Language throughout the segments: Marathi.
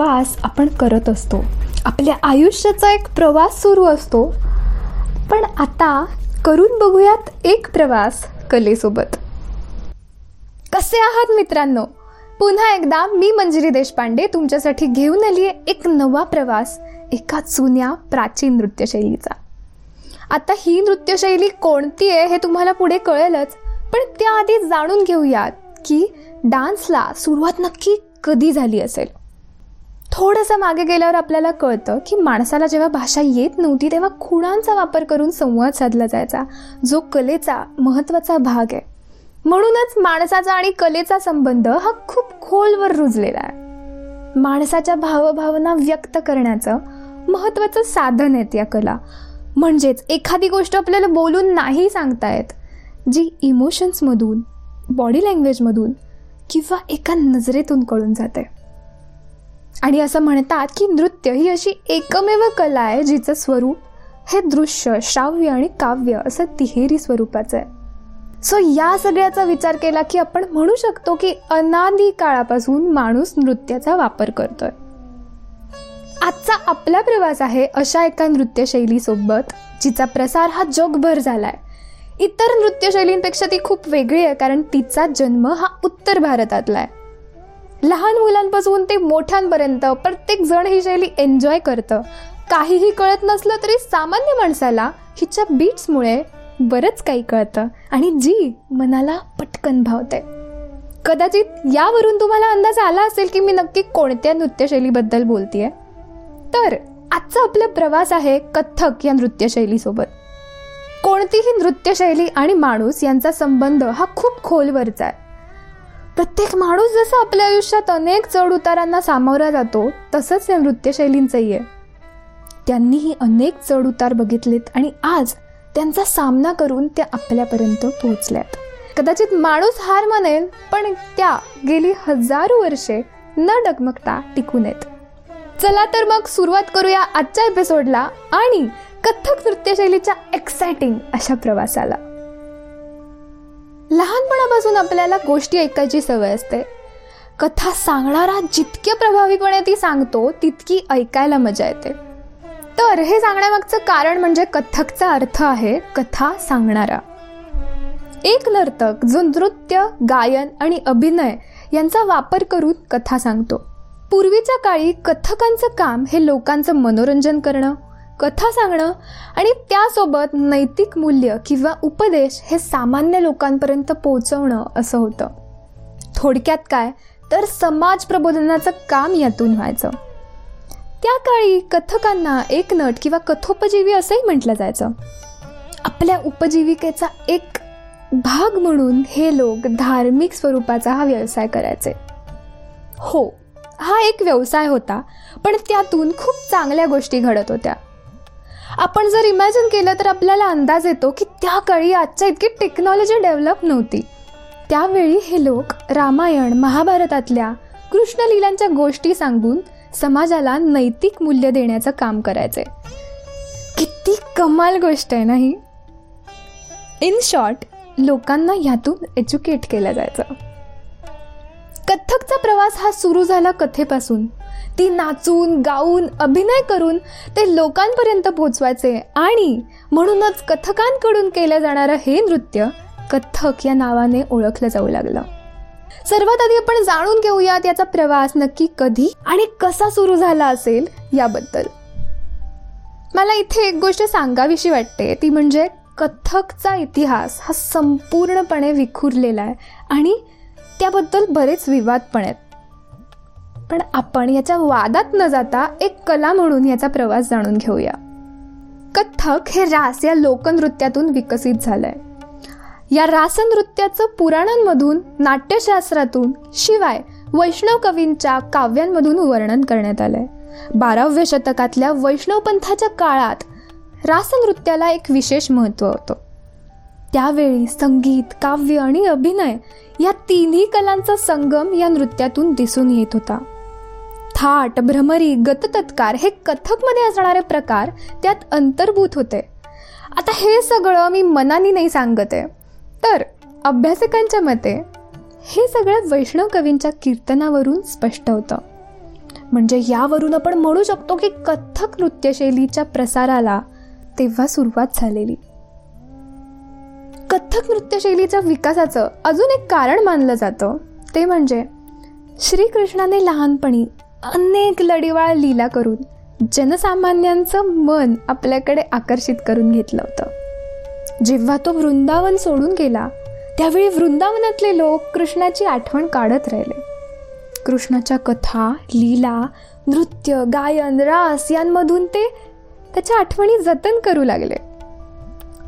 प्रवास आपण करत असतो. आपल्या आयुष्याचा एक प्रवास सुरू असतो. पण आता करून बघूयात एक प्रवास कलेसोबत. कसे आहात मित्रांनो? पुन्हा एकदा मी मंजिरी देशपांडे तुमच्यासाठी घेऊन आली आहे एक नवा प्रवास एका जुन्या प्राचीन नृत्यशैलीचा. आता ही नृत्यशैली कोणती आहे हे तुम्हाला पुढे कळेलच पण त्याआधी जाणून घेऊयात की डान्सला सुरुवात नक्की कधी झाली असेल? थोडंसं मागे गेल्यावर आपल्याला कळतं की माणसाला जेव्हा भाषा येत नव्हती तेव्हा खुणांचा वापर करून संवाद साधला जायचा जो कलेचा महत्त्वाचा भाग आहे. म्हणूनच माणसाचा आणि कलेचा संबंध हा खूप खोलवर रुजलेला आहे. माणसाच्या भावभावना व्यक्त करण्याचं महत्त्वाचं साधन आहेत या कला. म्हणजेच एखादी गोष्ट आपल्याला बोलून नाही सांगता येत जी इमोशन्समधून बॉडी लँग्वेजमधून किंवा एका नजरेतून कळून जाते. आणि असं म्हणतात की नृत्य ही अशी एकमेव कला आहे जिचं स्वरूप हे दृश्य श्राव्य आणि काव्य असं तिहेरी स्वरूपाचं आहे. सो या सगळ्याचा विचार केला की आपण म्हणू शकतो की अनादी काळापासून माणूस नृत्याचा वापर करतोय. आजचा आपला प्रवास आहे अशा एका नृत्यशैलीसोबत जिचा प्रसार हा जगभर झालाय. इतर नृत्यशैलींपेक्षा ती खूप वेगळी आहे कारण तिचा जन्म हा उत्तर भारतातला आहे. लहान मुलांपासून ते मोठ्यांपर्यंत प्रत्येक जण ही शैली एन्जॉय करतं. काहीही कळत नसलं तरी सामान्य माणसाला हिच्या बीट्समुळे बरंच काही कळतं आणि जी मनाला पटकन भावते. कदाचित यावरून तुम्हाला अंदाज आला असेल की मी नक्की कोणत्या नृत्यशैलीबद्दल बोलतीये. तर आजचा आपला प्रवास आहे कथ्थक या नृत्यशैलीसोबत. कोणतीही नृत्यशैली आणि माणूस यांचा संबंध हा खूप खोलवरचा आहे. प्रत्येक माणूस जसं आपल्या आयुष्यात अनेक चढ उतारांना सामोरा जातो तसंच या नृत्यशैलींचंही आहे. त्यांनीही अनेक चढ उतार बघितलेत आणि आज त्यांचा सामना करून त्या आपल्यापर्यंत पोहोचल्यात. कदाचित माणूस हार मानेल पण त्या गेली हजारो वर्षे न डगमगता टिकून आहेत. चला तर मग सुरुवात करूया आजच्या एपिसोडला आणि कथ्थक नृत्यशैलीच्या एक्सायटिंग अशा प्रवासाला. लहानपणापासून आपल्याला गोष्टी ऐकायची सवय असते. कथा सांगणारा जितक्या प्रभावीपणे ती सांगतो तितकी ऐकायला मजा येते. तर हे सांगण्यामागचं कारण म्हणजे कथकचा अर्थ आहे कथा सांगणारा. एक नर्तक जो नृत्य गायन आणि अभिनय यांचा वापर करून कथा सांगतो. पूर्वीच्या काळी कथकांचं काम हे लोकांचं मनोरंजन करणं कथा सांगणं आणि त्यासोबत नैतिक मूल्य किंवा उपदेश हे सामान्य लोकांपर्यंत पोहोचवणं असं होतं. थोडक्यात काय? तर समाज प्रबोधनाचं काम यातून व्हायचं. त्या काळी कथकांना एक नट किंवा कथोपजीवी असंही म्हटलं जायचं. आपल्या उपजीविकेचा एक भाग म्हणून हे लोक धार्मिक स्वरूपाचा हा व्यवसाय करायचे. हो हा एक व्यवसाय होता पण त्यातून खूप चांगल्या गोष्टी घडत होत्या. आपण जर इमॅजिन केलं तर आपल्याला अंदाज येतो की त्या काळी आजच्या इतकी टेक्नॉलॉजी डेव्हलप नव्हती. त्यावेळी हे लोक रामायण महाभारतातल्या कृष्णलीलांच्या गोष्टी सांगून समाजाला नैतिक मूल्य देण्याचं काम करायचे. किती कमाल गोष्ट आहे नाही इन शॉर्ट लोकांना ह्यातून एज्युकेट केलं जायचं. कथ्थकचा प्रवास हा सुरू झाला कथेपासून. ती नाचून गाऊन अभिनय करून ते लोकांपर्यंत पोचवायचे आणि म्हणूनच कथकांकडून केलं जाणारं हे नृत्य कथ्थक या नावाने ओळखलं जाऊ लागलं. सर्वात आधी आपण जाणून घेऊयात याचा प्रवास नक्की कधी आणि कसा सुरू झाला असेल याबद्दल. मला इथे एक गोष्ट सांगावीशी वाटते ती म्हणजे कथ्थकचा इतिहास हा संपूर्णपणे विखुरलेला आहे आणि त्याबद्दल बरेच विवाद पण आहेत. पण आपण याच्या वादात न जाता एक कला म्हणून याचा प्रवास जाणून घेऊया. कथ्थक हे रास या लोकनृत्यातून विकसित झालंय. या रासनृत्याचं पुराणांमधून नाट्यशास्त्रातून शिवाय वैष्णव कवींच्या काव्यांमधून वर्णन करण्यात आलंय. बाराव्या शतकातल्या वैष्णव पंथाच्या काळात रासनृत्याला एक विशेष महत्त्व होतं. त्यावेळी संगीत काव्य आणि अभिनय या तिन्ही कलांचा संगम या नृत्यातून दिसून येत होता. थाट भ्रमरी गततत्कार हे कथकमध्ये असणारे प्रकार त्यात अंतर्भूत होते. आता हे सगळं मी मनाने नाही सांगते. तर अभ्यासकांच्या मते हे सगळं वैष्णव कवींच्या कीर्तनावरून स्पष्ट होतं. म्हणजे यावरून आपण म्हणू शकतो की कथ्थक नृत्यशैलीच्या प्रसाराला तेव्हा सुरुवात झालेली. कथ्थक नृत्यशैलीच्या विकासाचं अजून एक कारण मानलं जातं. ते म्हणजे श्रीकृष्णाने लहानपणी अनेक लढीवाळ लीला करून जनसामान्यांचं मन आपल्याकडे आकर्षित करून घेतलं होतं. जेव्हा तो वृंदावन सोडून गेला त्यावेळी वृंदावनातले लोक कृष्णाची आठवण काढत राहिले. कृष्णाच्या कथा लीला नृत्य गायन रास यांमधून ते त्याच्या आठवणी जतन करू लागले.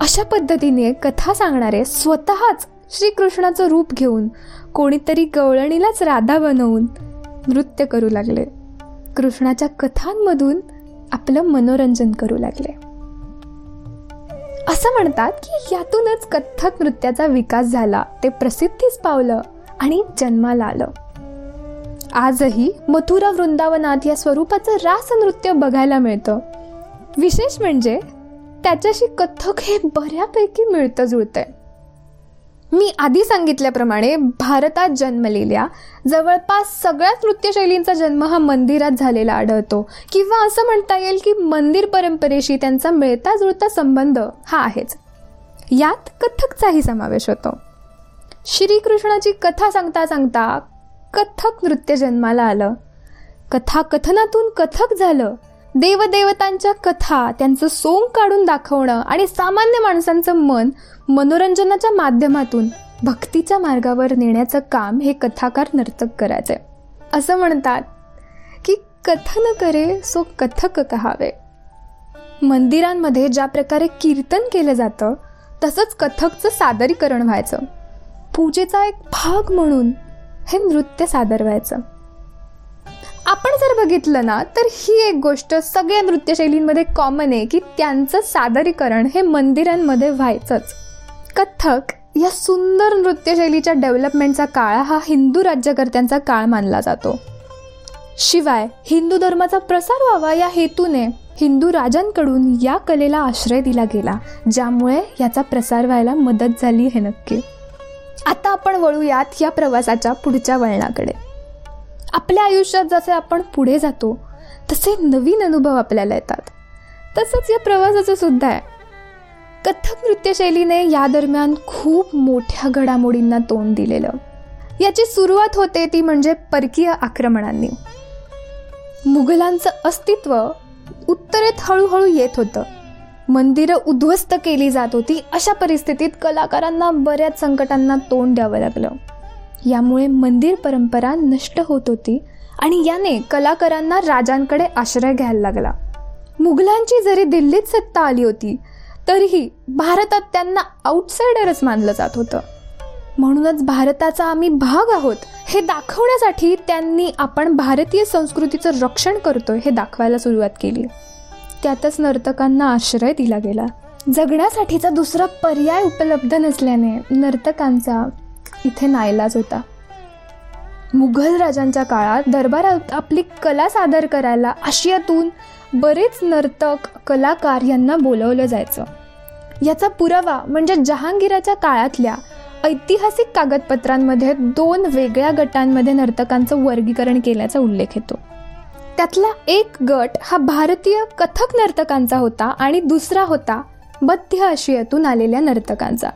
अशा पद्धतीने कथा सांगणारे स्वतःच श्रीकृष्णाचं रूप घेऊन कोणीतरी गवळणीलाच राधा बनवून नृत्य करू लागले. कृष्णाच्या कथांमधून आपलं मनोरंजन करू लागले. असं म्हणतात की यातूनच कथ्थक नृत्याचा विकास झाला ते प्रसिद्धीच पावलं आणि जन्माला आलं. आजही मथुरा वृंदावनात या स्वरूपाचं रास नृत्य बघायला मिळतं. विशेष म्हणजे त्याच्याशी कथ्थक हे बऱ्यापैकी मिळतं जुळतंय. मी आधी सांगितल्याप्रमाणे भारतात जन्मलेल्या जवळपास सगळ्याच नृत्यशैलींचा जन्म हा मंदिरात झालेला आढळतो. किंवा असं म्हणता येईल की मंदिर परंपरेशी त्यांचा मिळता जुळता संबंध हा आहेच. यात कथ्थकचाही समावेश होतो. श्रीकृष्णाची कथा सांगता सांगता कथक नृत्य जन्माला आलं. कथा कथनातून कथक झालं. देवदेवतांच्या कथा त्यांचं सोंग काढून दाखवणं आणि सामान्य माणसांचं मन मनोरंजनाच्या माध्यमातून भक्तीच्या मार्गावर नेण्याचं काम हे कथाकार नर्तक करायचे. असं म्हणतात की कथन करे सो कथक कहावे. मंदिरांमध्ये ज्या प्रकारे कीर्तन केलं जातं तसंच कथकचं सादरीकरण व्हायचं. पूजेचा एक भाग म्हणून हे नृत्य सादर व्हायचं आपण जर बघितलं ना तर ही एक गोष्ट सगळ्या नृत्यशैलींमध्ये कॉमन आहे की त्यांचं सादरीकरण हे मंदिरांमध्ये व्हायचंच. कथ्थक या सुंदर नृत्यशैलीच्या डेव्हलपमेंटचा काळ हा हिंदू राज्यकर्त्यांचा काळ मानला जातो. शिवाय हिंदू धर्माचा प्रसार व्हावा या हेतूने हिंदू राजांकडून या कलेला आश्रय दिला गेला ज्यामुळे याचा प्रसार व्हायला मदत झाली हे नक्की. आता आपण वळूयात या प्रवासाच्या पुढच्या वळणाकडे. आपल्या आयुष्यात जसे आपण पुढे जातो तसे नवीन अनुभव आपल्याला येतात. तसंच या प्रवासाचं सुद्धा आहे. कथक नृत्यशैलीने या दरम्यान खूप मोठ्या घडामोडींना तोंड दिलेलं. याची सुरुवात होते ती म्हणजे परकीय आक्रमणांनी. मुघलांचं अस्तित्व उत्तरेत हळूहळू येत होतं. मंदिरं उद्ध्वस्त केली जात होती अशा परिस्थितीत कलाकारांना बऱ्याच संकटांना तोंड द्यावं लागलं. यामुळे मंदिर परंपरा नष्ट होत होती आणि याने कलाकारांना राजांकडे आश्रय घ्यायला लागला. मुघलांची जरी दिल्लीत सत्ता आली होती तरीही भारतात त्यांना आउटसाइडरच मानलं जात होतं. म्हणूनच भारताचा आम्ही भाग आहोत हे दाखवण्यासाठी त्यांनी आपण भारतीय संस्कृतीचं रक्षण करतोय हे दाखवायला सुरुवात केली. त्यातच नर्तकांना आश्रय दिला गेला. जगण्यासाठीचा दुसरा पर्याय उपलब्ध नसल्याने नर्तकांचा इथे नाईलाज होता. मुघल राजांच्या काळात दरबारात आपली कला सादर करायला आशियातून बरेच नर्तक कलाकार यांना बोलवलं जायचं. याचा पुरावा म्हणजे जहांगीराच्या काळातल्या ऐतिहासिक कागदपत्रांमध्ये दोन वेगळ्या गटांमध्ये नर्तकांचं वर्गीकरण केल्याचा उल्लेख येतो. त्यातला एक गट हा भारतीय कथक नर्तकांचा होता आणि दुसरा होता मध्य आशियातून आलेल्या नर्तकांचा.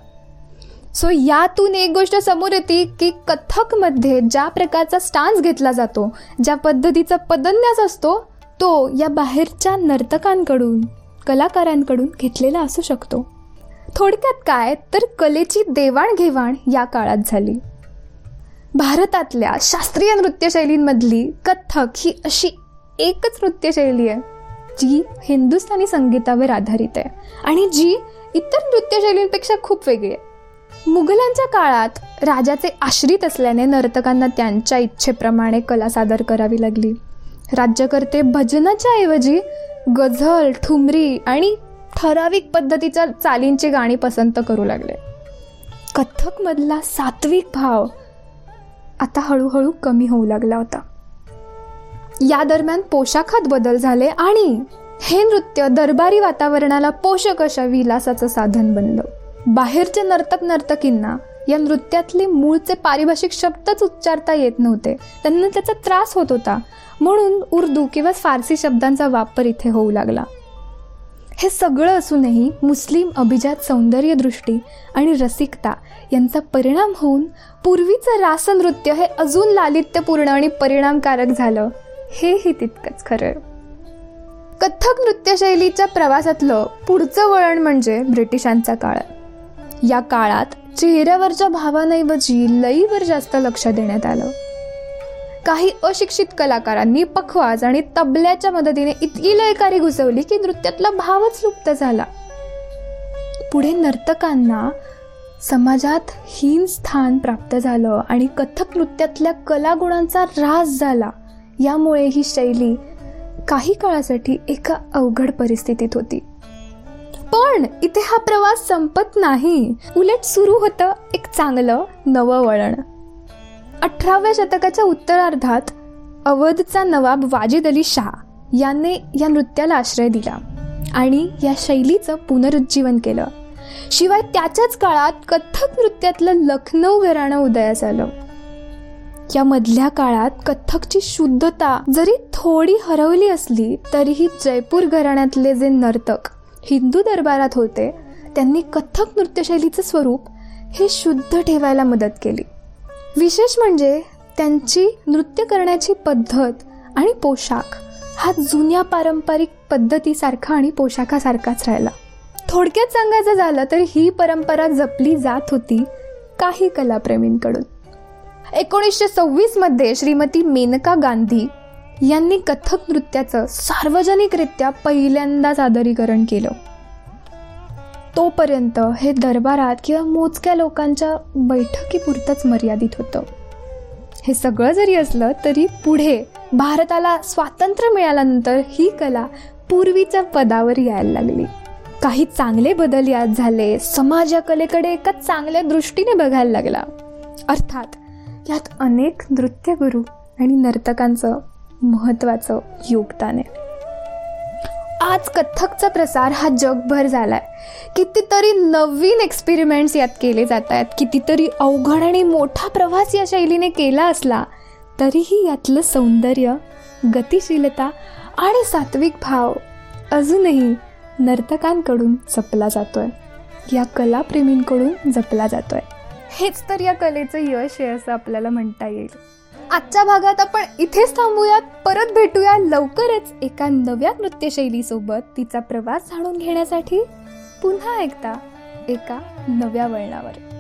सो यातून एक गोष्ट समोर येते की कथकमध्ये ज्या प्रकारचा स्टान्स घेतला जातो ज्या पद्धतीचा पदन्यास असतो तो या बाहेरच्या नर्तकांकडून कलाकारांकडून घेतलेला असू शकतो. थोडक्यात काय? तर कलेची देवाणघेवाण या काळात झाली. भारतातल्या शास्त्रीय नृत्यशैलींमधली कथ्थक ही अशी एकच नृत्यशैली आहे जी हिंदुस्थानी संगीतावर आधारित आहे. आणि जी इतर नृत्यशैलींपेक्षा खूप वेगळी आहे. मुघलांच्या काळात राजाचे आश्रित असल्याने नर्तकांना त्यांच्या इच्छेप्रमाणे कला सादर करावी लागली. राज्यकर्ते भजनाच्या ऐवजी गझल ठुमरी आणि ठराविक पद्धतीच्या चालींची गाणी पसंत करू लागले. कथकमधला सात्विक भाव आता हळूहळू कमी होऊ लागला होता. या दरम्यान पोशाखात बदल झाले आणि हे नृत्य दरबारी वातावरणाला पोषक अशा विलासाचं साधन बनलं. बाहेरच्या नर्तक नर्तकींना या नृत्यातले मूळचे पारिभाषिक शब्दच उच्चारता येत नव्हते. त्यांना त्याचा त्रास होत होता. म्हणून उर्दू किंवा फारसी शब्दांचा वापर इथे होऊ लागला. हे सगळं असूनही मुस्लिम अभिजात सौंदर्यदृष्टी आणि रसिकता यांचा परिणाम होऊन पूर्वीचं रासनृत्य हे अजून लालित्यपूर्ण आणि परिणामकारक झालं. हेही तितकंच खरं कथ्थक नृत्यशैलीच्या प्रवासातलं पुढचं वळण म्हणजे ब्रिटिशांचा काळ. या काळात चेहऱ्यावरच्या भावांऐवजी लईवर जास्त लक्ष देण्यात आलं. काही अशिक्षित कलाकारांनी पखवाज आणि तबल्याच्या मदतीने इतकी लयकारी घुसवली की नृत्यातला भावच लुप्त झाला. पुढे नर्तकांना समाजात हीन स्थान प्राप्त झालं आणि कथक नृत्यातल्या कलागुणांचा ऱ्हास झाला. यामुळे ही शैली काही काळासाठी एका अवघड परिस्थितीत होती. पण इथे हा प्रवास संपत नाही. उलट सुरू होतं एक चांगलं नवं वळण. अठराव्या शतकाच्या उत्तरार्धात अवधचा नवाब वाजिद अली शाह याने या नृत्याला आश्रय दिला आणि या शैलीचं पुनरुज्जीवन केलं. शिवाय त्याच्याच काळात कथ्थक नृत्यातलं लखनौ घराणं उदयास आलं. या मधल्या काळात कथ्थकची शुद्धता जरी थोडी हरवली असली तरीही जयपूर घराण्यातले जे नर्तक हिंदू दरबारात होते त्यांनी कथ्थक नृत्यशैलीचं स्वरूप हे शुद्ध ठेवायला मदत केली. विशेष म्हणजे त्यांची नृत्य करण्याची पद्धत आणि पोशाख हा जुन्या पारंपरिक पद्धतीसारखा आणि पोशाखासारखाच राहिला. थोडक्यात सांगायचं झालं तर ही परंपरा जपली जात होती काही कलाप्रेमींकडून. एकोणीसशे सव्वीसमध्ये श्रीमती मेनका गांधी यांनी कथक नृत्याचं सार्वजनिकरित्या पहिल्यांदा सादरीकरण केलं. तोपर्यंत हे दरबारात किंवा मोजक्या लोकांच्या बैठकीपुरतंच मर्यादित होतं. हे सगळं जरी असलं तरी पुढे भारताला स्वातंत्र्य मिळाल्यानंतर ही कला पूर्वीच्या पदावर यायला लागली. काही चांगले बदल यात झाले समाज या कलेकडे एका चांगल्या दृष्टीने बघायला लागला. अर्थात यात अनेक नृत्यगुरू आणि नर्तकांचं महत्त्वाचं योगदान आहे. आज कथ्थकचा प्रसार हा जगभर झाला आहे कितीतरी नवीन एक्सपेरिमेंट्स यात केले जात आहेत. कितीतरी अवघड आणि मोठा प्रवास या शैलीने केला असला तरीही यातलं सौंदर्य गतिशीलता आणि सात्विक भाव अजूनही नर्तकांकडून जपला जातोय. या कलाप्रेमींकडून जपला जातोय. हेच तर या कलेचं यश आहे असं आपल्याला म्हणता येईल. आजच्या भागात आपण इथेच थांबूयात. परत भेटूया लवकरच एका नव्या नृत्यशैलीसोबत. तिचा प्रवास जाणून घेण्यासाठी पुन्हा एकदा एका नव्या वळणावर.